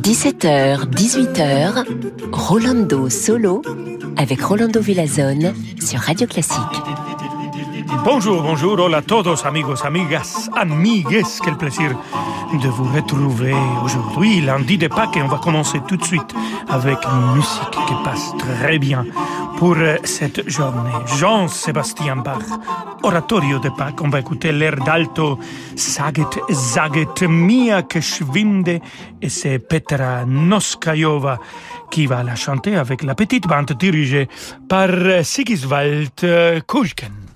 17h, 18h, Rolando Solo avec Rolando Villazone sur Radio Classique. Bonjour, bonjour, hola a todos, amigos, amigas, amigues, quel plaisir de vous retrouver aujourd'hui, lundi de Pâques, et on va commencer tout de suite avec une musique qui passe très bien pour euh, cette journée. Jean-Sébastien Bach, Oratorio de Pâques, on va écouter l'air d'alto Saget, Zaget, Mia que schwinde, et c'est Petra Noskayova qui va la chanter avec la petite bande dirigée par euh, Sigiswald euh, Kulken.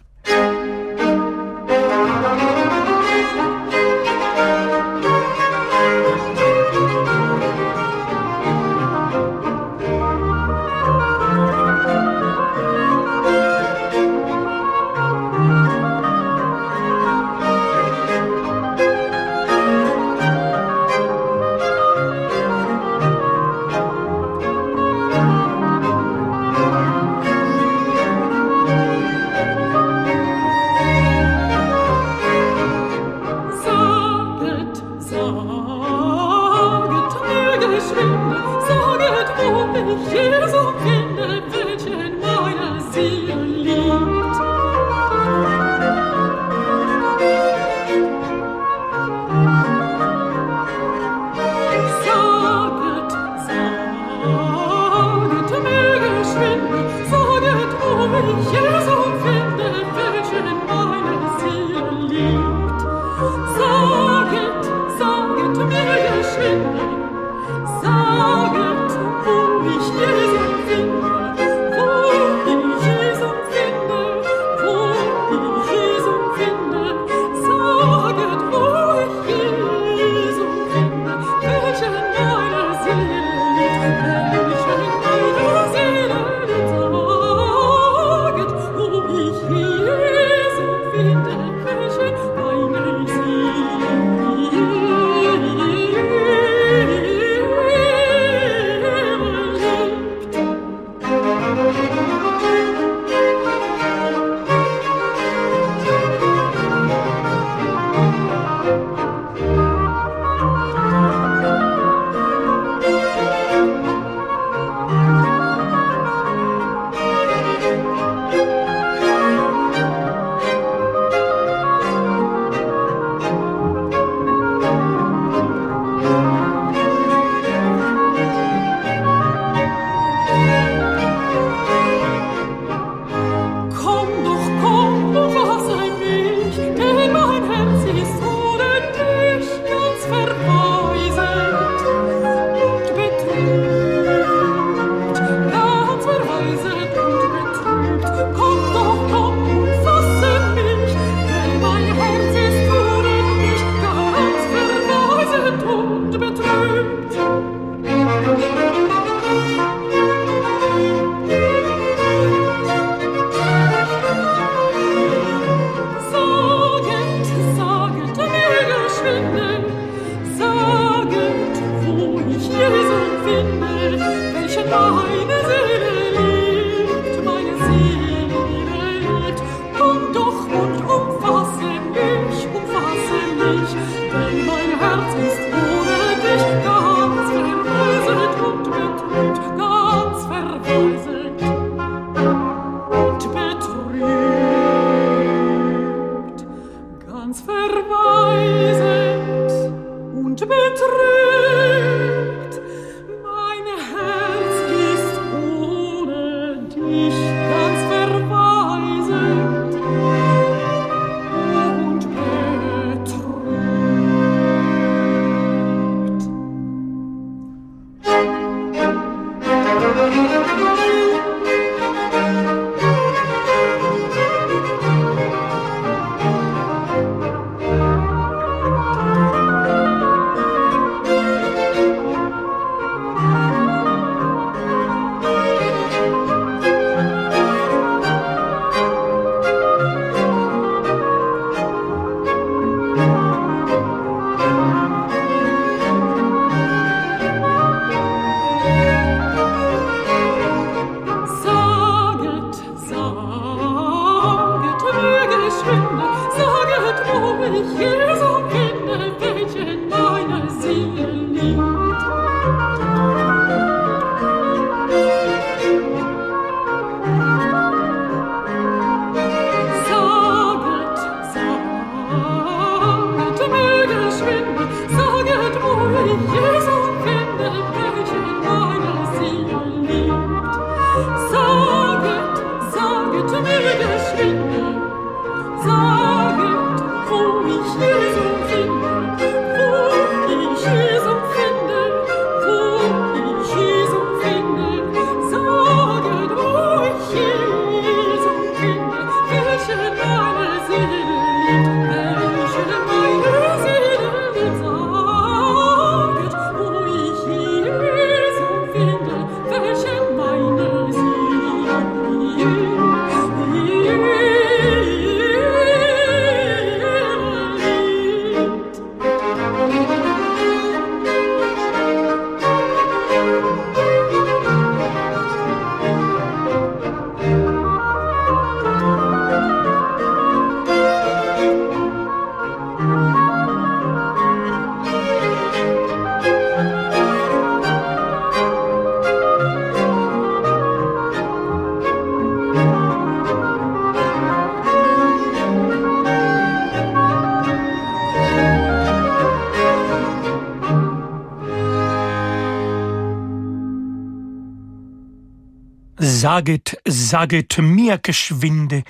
Saget, saget mia geschwinde,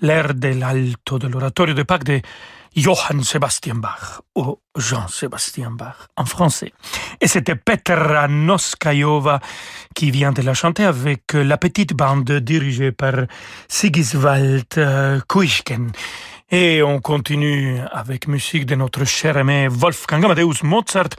l'air l'alto de l'oratorio de Pâques de Johann Sebastian Bach, ou Jean-Sébastien Bach, en français. Et c'était Petra Noskayova qui vient de la chanter avec la petite bande dirigée par Sigiswald euh, Kuischken. Et on continue avec musique de notre cher aimé Wolfgang Amadeus Mozart,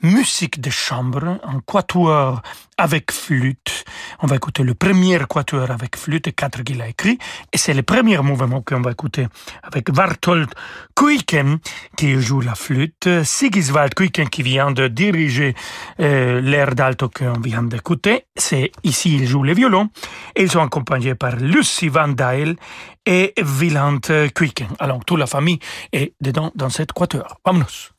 musique de chambre, un quatuor avec flûte. On va écouter le premier quatuor avec flûte, quatre qu'il a écrit, et c'est le premier mouvement qu'on va écouter avec Barthold Kuiken qui joue la flûte, Sigiswald Kuiken qui vient de diriger euh, l'air d'alto qu'on vient d'écouter. C'est ici il joue le violon, et ils sont accompagnés par Lucy Van Dyle et Wieland Kuiken. Alors toute la famille est dedans dans cette quatuor. Vamonos.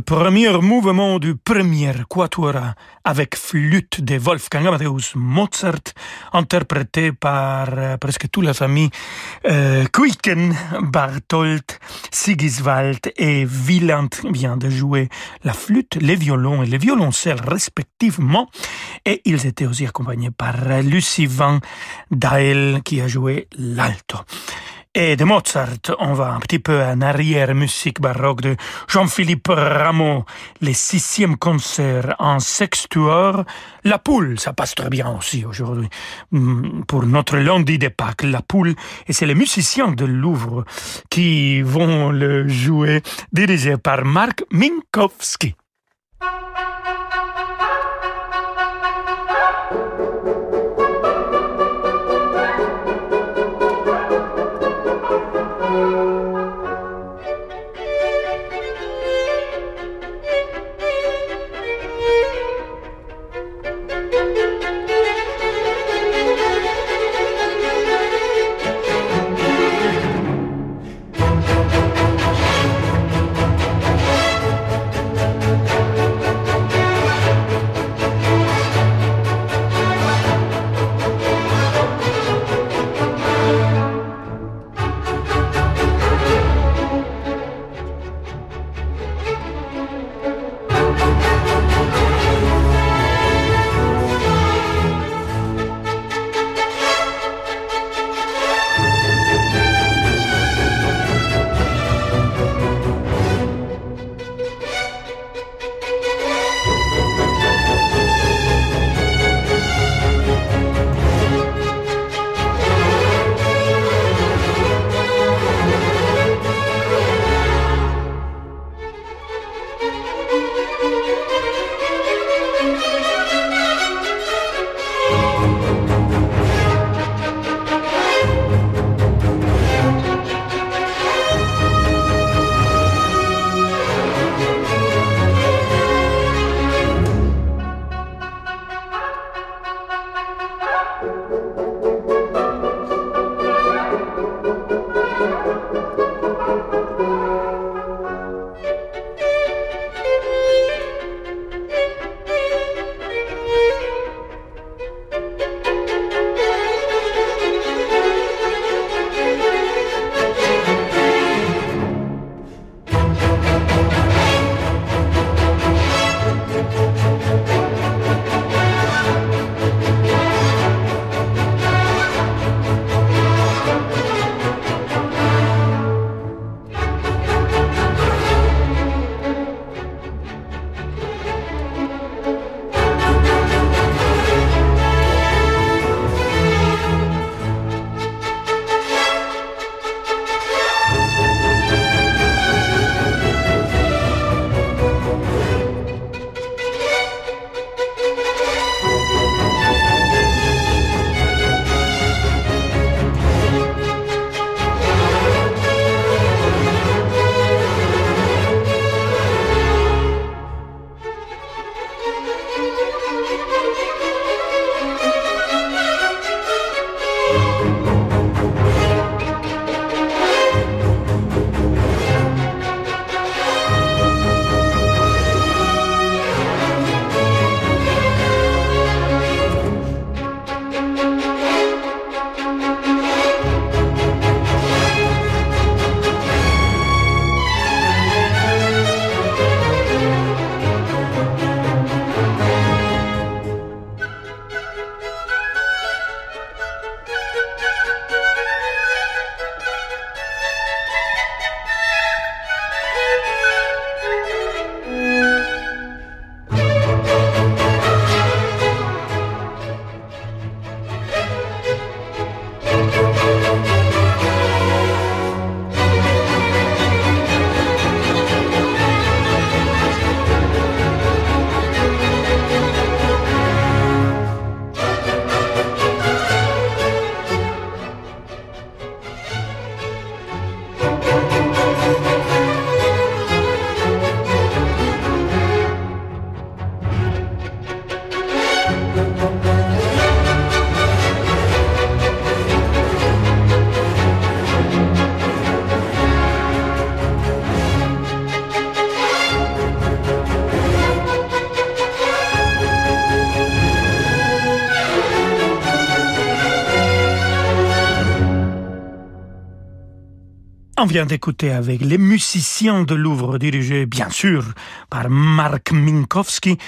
Premier mouvement du premier quatuor avec flûte de Wolfgang Amadeus Mozart, interprété par euh, presque toute la famille euh, Kuiken, Barthold, Sigiswald et Wieland vient de jouer la flûte, les violons et les violoncelles respectivement, et ils étaient aussi accompagnés par Lucie Van Dael qui a joué l'alto. Et de Mozart, on va un petit peu en arrière, musique baroque de Jean-Philippe Rameau, les sixième concert en sextuor. La poule, ça passe très bien aussi aujourd'hui. Mm, pour notre lundi de Pâques, la poule, et c'est les musiciens de Louvre qui vont le jouer, dirigé par Marc Minkowski. On vient d'écouter avec les musiciens de Louvre, dirigés bien sûr par Marc Minkowski,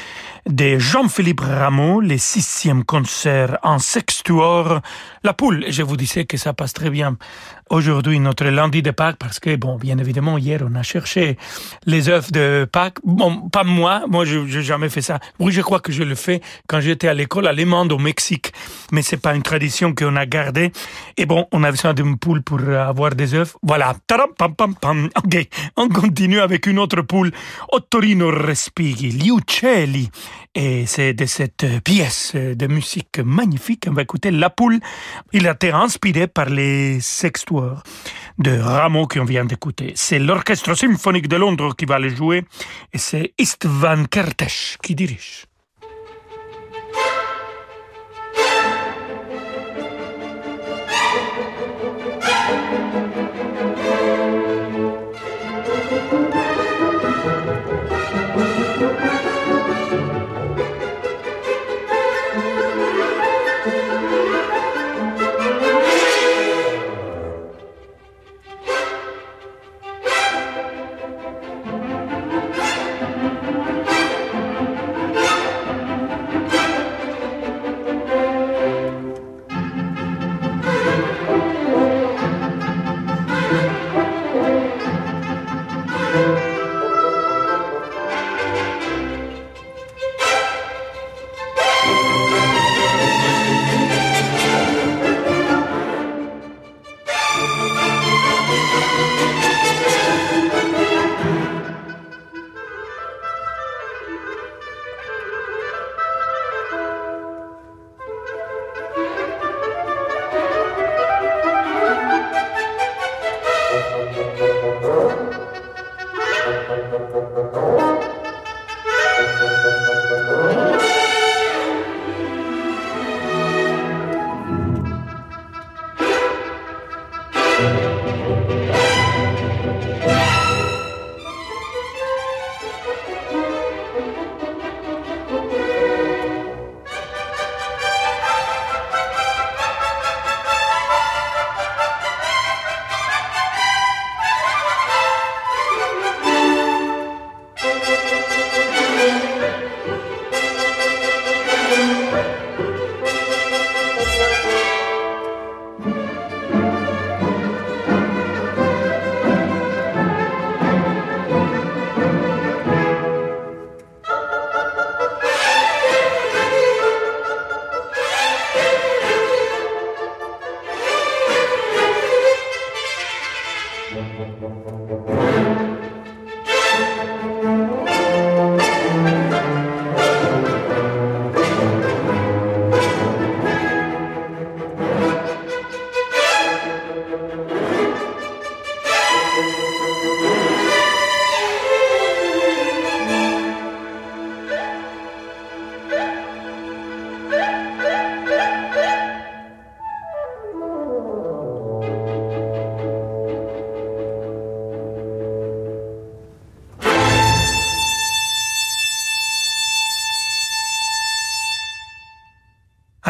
de Jean-Philippe Rameau, les sixième concert en sextuor. La poule, je vous disais que ça passe très bien aujourd'hui, notre lundi de Pâques, parce que, bon, bien évidemment, hier, on a cherché les œufs de Pâques. Bon, pas moi, moi, je n'ai jamais fait ça. Oui, je crois que je le fais quand j'étais à l'école allemande au Mexique, mais c'est pas une tradition qu'on a gardée. Et bon, on a besoin d'une poule pour avoir des œufs. Voilà. pam, pam, pam. Ok, on continue avec une autre poule. Ottorino Respighi, Gli Uccelli. Et c'est de cette pièce de musique magnifique, on va écouter La Poule. Il a été inspiré par les sextoires de Rameau qu'on vient d'écouter. C'est l'Orchestre symphonique de Londres qui va le jouer et c'est Istvan Kertész qui dirige.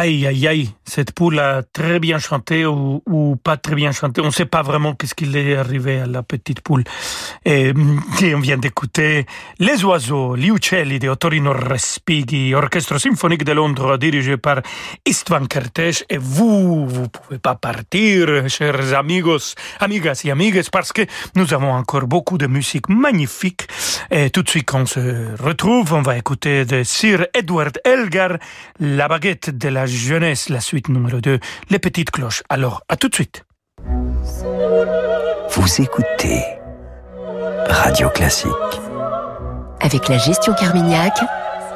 Aïe, aïe, aïe, cette poule a très bien chanté ou, pas très bien chanté. On ne sait pas vraiment qu'est-ce qu'il est arrivé à la petite poule. Et, et on vient d'écouter Les Oiseaux, Gli Uccelli de Ottorino Respighi, orchestre symphonique de Londres dirigé par Istvan Kertész. Et vous, vous pouvez pas partir, chers amigos, amigas et amigues, parce que nous avons encore beaucoup de musique magnifique. Et tout de suite, quand on se retrouve, on va écouter de Sir Edward Elgar, La baguette de la jeunesse, la suite numéro 2, Les petites cloches. Alors, à tout de suite. Vous écoutez Radio Classique. Avec la gestion Carmignac,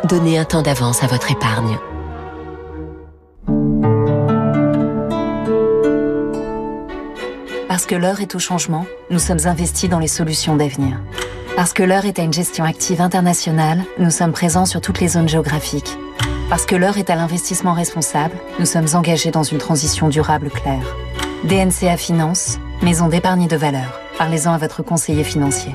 donnez un temps d'avance à votre épargne. Parce que l'heure est au changement, nous sommes investis dans les solutions d'avenir. Parce que l'heure est à une gestion active internationale, nous sommes présents sur toutes les zones géographiques parce que l'heure est à l'investissement responsable, nous sommes engagés dans une transition durable claire. DNCA Finance, maison d'épargne de valeur. Parlez-en à votre conseiller financier.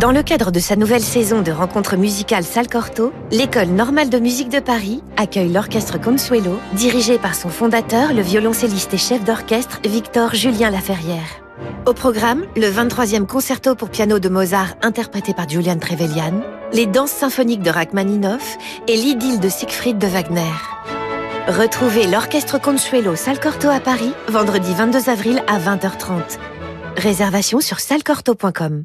Dans le cadre de sa nouvelle saison de rencontres musicales Salle Corto, l'École normale de musique de Paris accueille l'orchestre Consuelo, dirigé par son fondateur, le violoncelliste et chef d'orchestre Victor Julien Laferrière. Au programme, le 23e concerto pour piano de Mozart interprété par Julian Trevelyan, les danses symphoniques de Rachmaninoff et l'idylle de Siegfried de Wagner. Retrouvez l'orchestre Consuelo Salle Corto à Paris, vendredi 22 avril à 20h30. Réservation sur salcorto.com.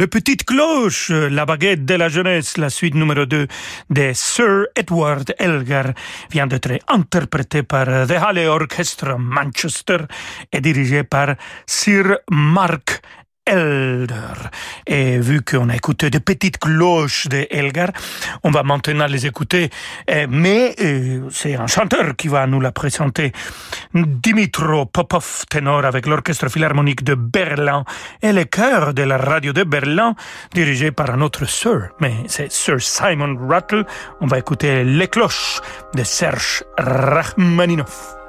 Le petite cloche, la baguette de la jeunesse, la suite numéro 2 de Sir Edward Elgar vient d'être interprétée par The Halle Orchestra Manchester et dirigée par Sir Mark Elder. Et vu qu'on a écouté des petites cloches de Elgar, on va maintenant les écouter. Eh, mais euh, c'est un chanteur qui va nous la présenter. Dimitro Popov, ténor avec l'Orchestre Philharmonique de Berlin et le chœur de la radio de Berlin, dirigé par un autre Sir, mais c'est Sir Simon Rattle. On va écouter les cloches de Serge Rachmaninoff.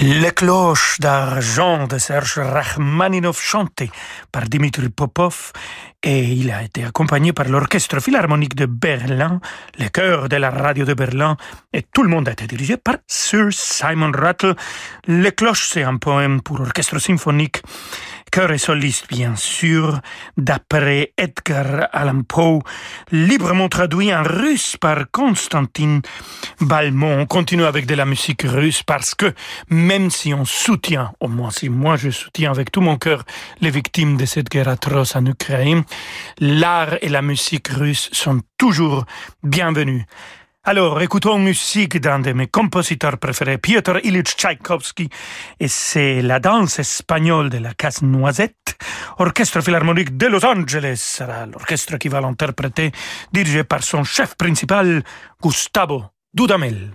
Les cloches d'argent de Serge Rachmaninov chantées par Dimitri Popov et il a été accompagné par l'Orchestre Philharmonique de Berlin, le chœur de la radio de Berlin et tout le monde a été dirigé par Sir Simon Rattle. Les cloches, c'est un poème pour orchestre symphonique chœur et soliste bien sûr, d'après Edgar Allan Poe, librement traduit en russe par Constantin Balmont. On continue avec de la musique russe parce que même si on soutient, au moins si moi je soutiens avec tout mon cœur les victimes de cette guerre atroce en Ukraine, l'art et la musique russe sont toujours bienvenus. Alors, écoutons musique d'un de mes compositeurs préférés, Piotr Ilyich Tchaïkovski, et c'est la danse espagnole de la casse-noisette, orchestre philharmonique de Los Angeles, sera l'orchestre qui va l'interpréter, dirigé par son chef principal, Gustavo Dudamel.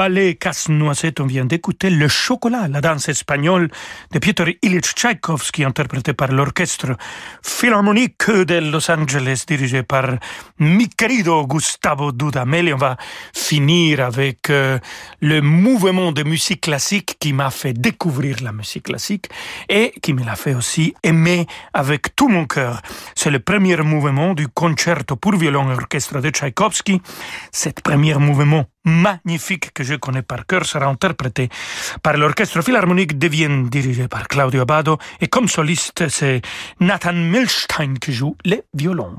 Ballet Casse-Noisette, on vient d'écouter Le Chocolat, la danse espagnole de Piotr Ilyich Tchaïkovski, interprété par l'orchestre philharmonique de Los Angeles, dirigé par mi querido Gustavo Dudamel. On va finir avec euh, le mouvement de musique classique qui m'a fait découvrir la musique classique et qui me l'a fait aussi aimer avec tout mon cœur. C'est le premier mouvement du concerto pour violon et orchestre de Tchaïkovski. Cet premier mouvement magnifique que je connais par cœur sera interprété par l'Orchestre Philharmonique de Vienne dirigé par Claudio Abado et comme soliste c'est Nathan Milstein qui joue les violons.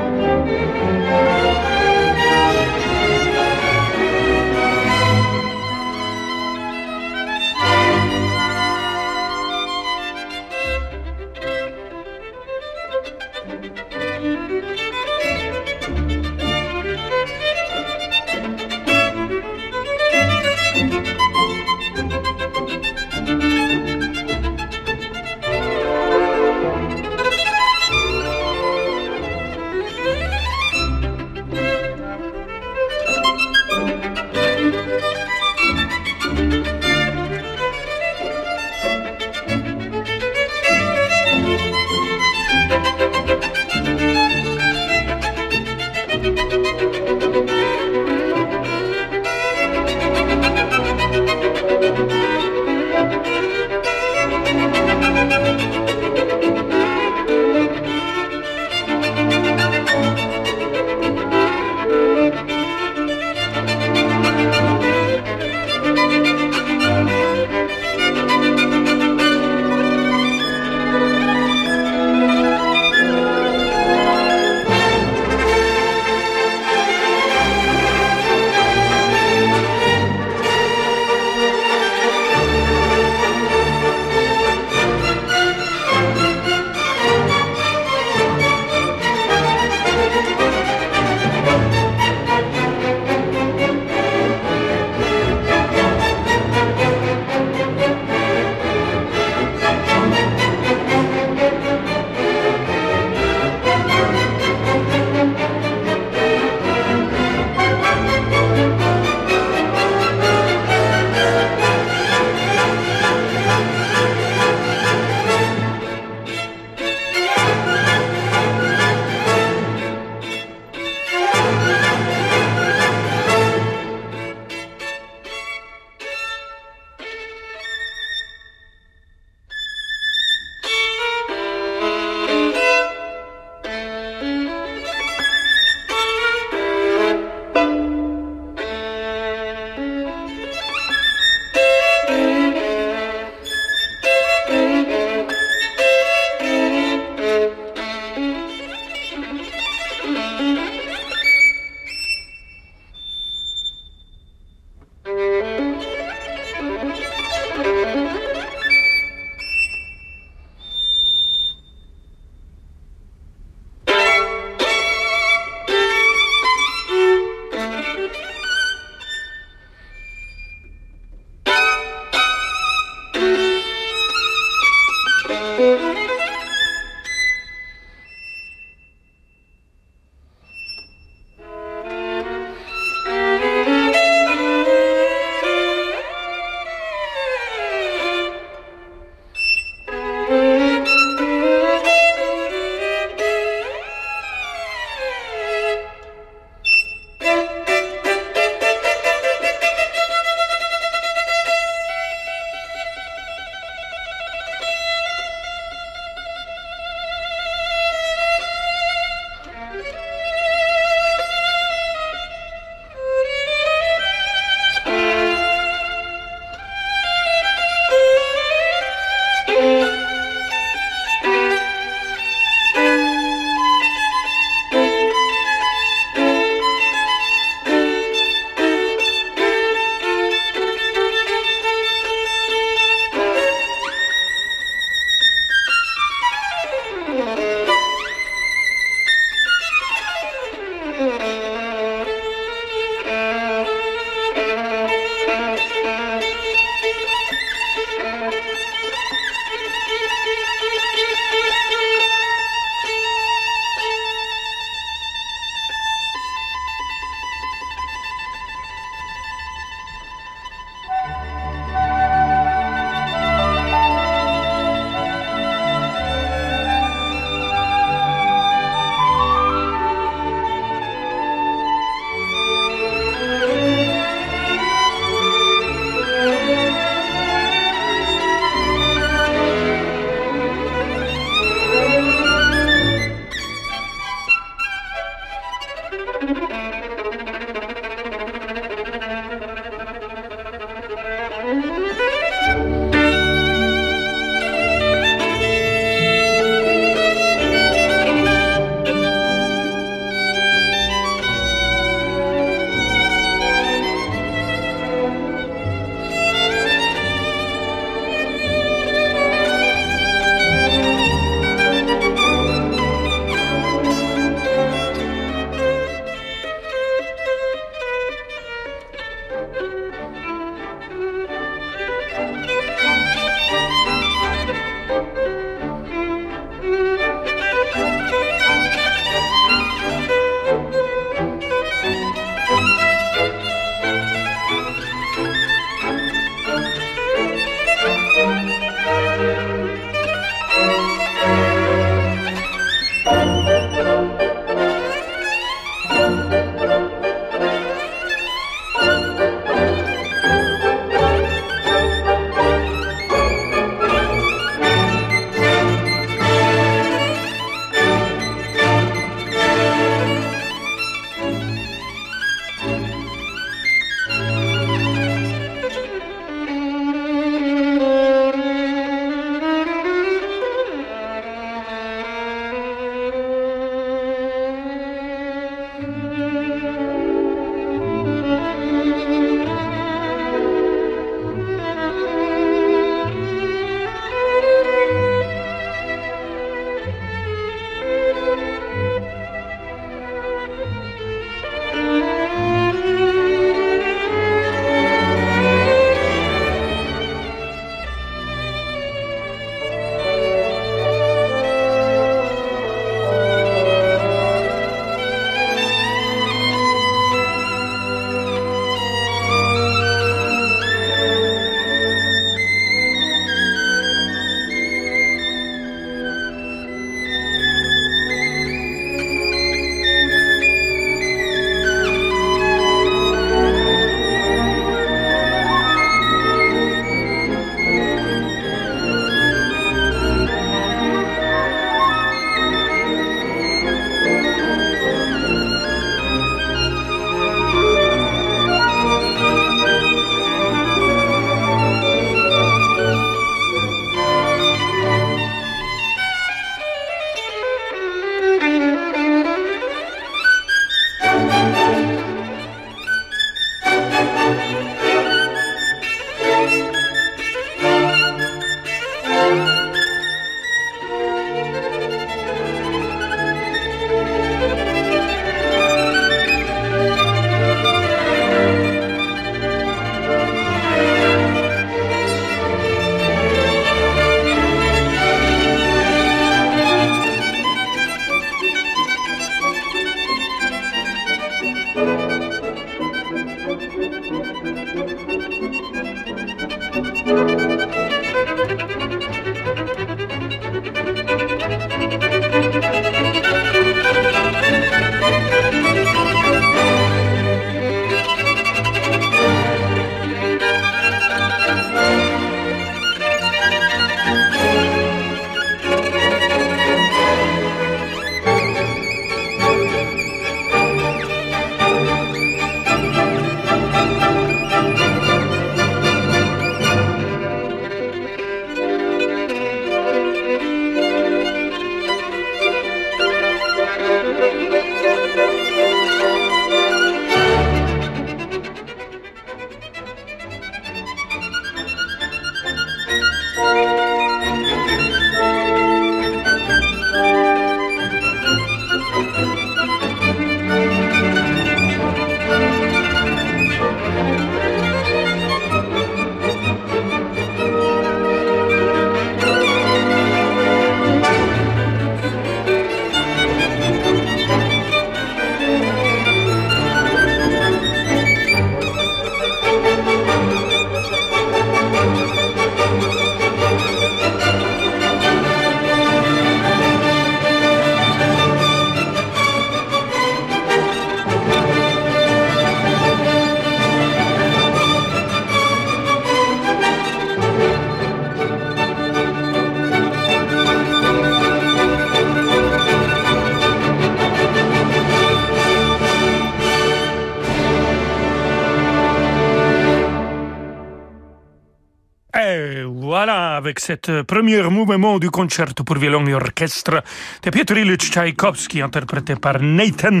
Avec cette premier mouvement du concerto pour violon et orchestre de Piotr Ilyich Tchaïkovski, interprété par Nathan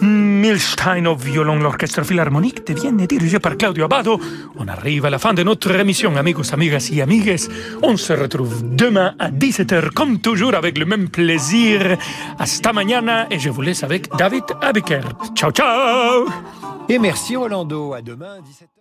Milstein au violon, l'orchestre philharmonique de Vienne, dirigé par Claudio Abado. On arrive à la fin de notre émission, amigos, amigas et amigues. On se retrouve demain à 17h, comme toujours, avec le même plaisir. Hasta mañana, et je vous laisse avec David Abiker. Ciao, ciao Et merci Rolando, à demain 17h.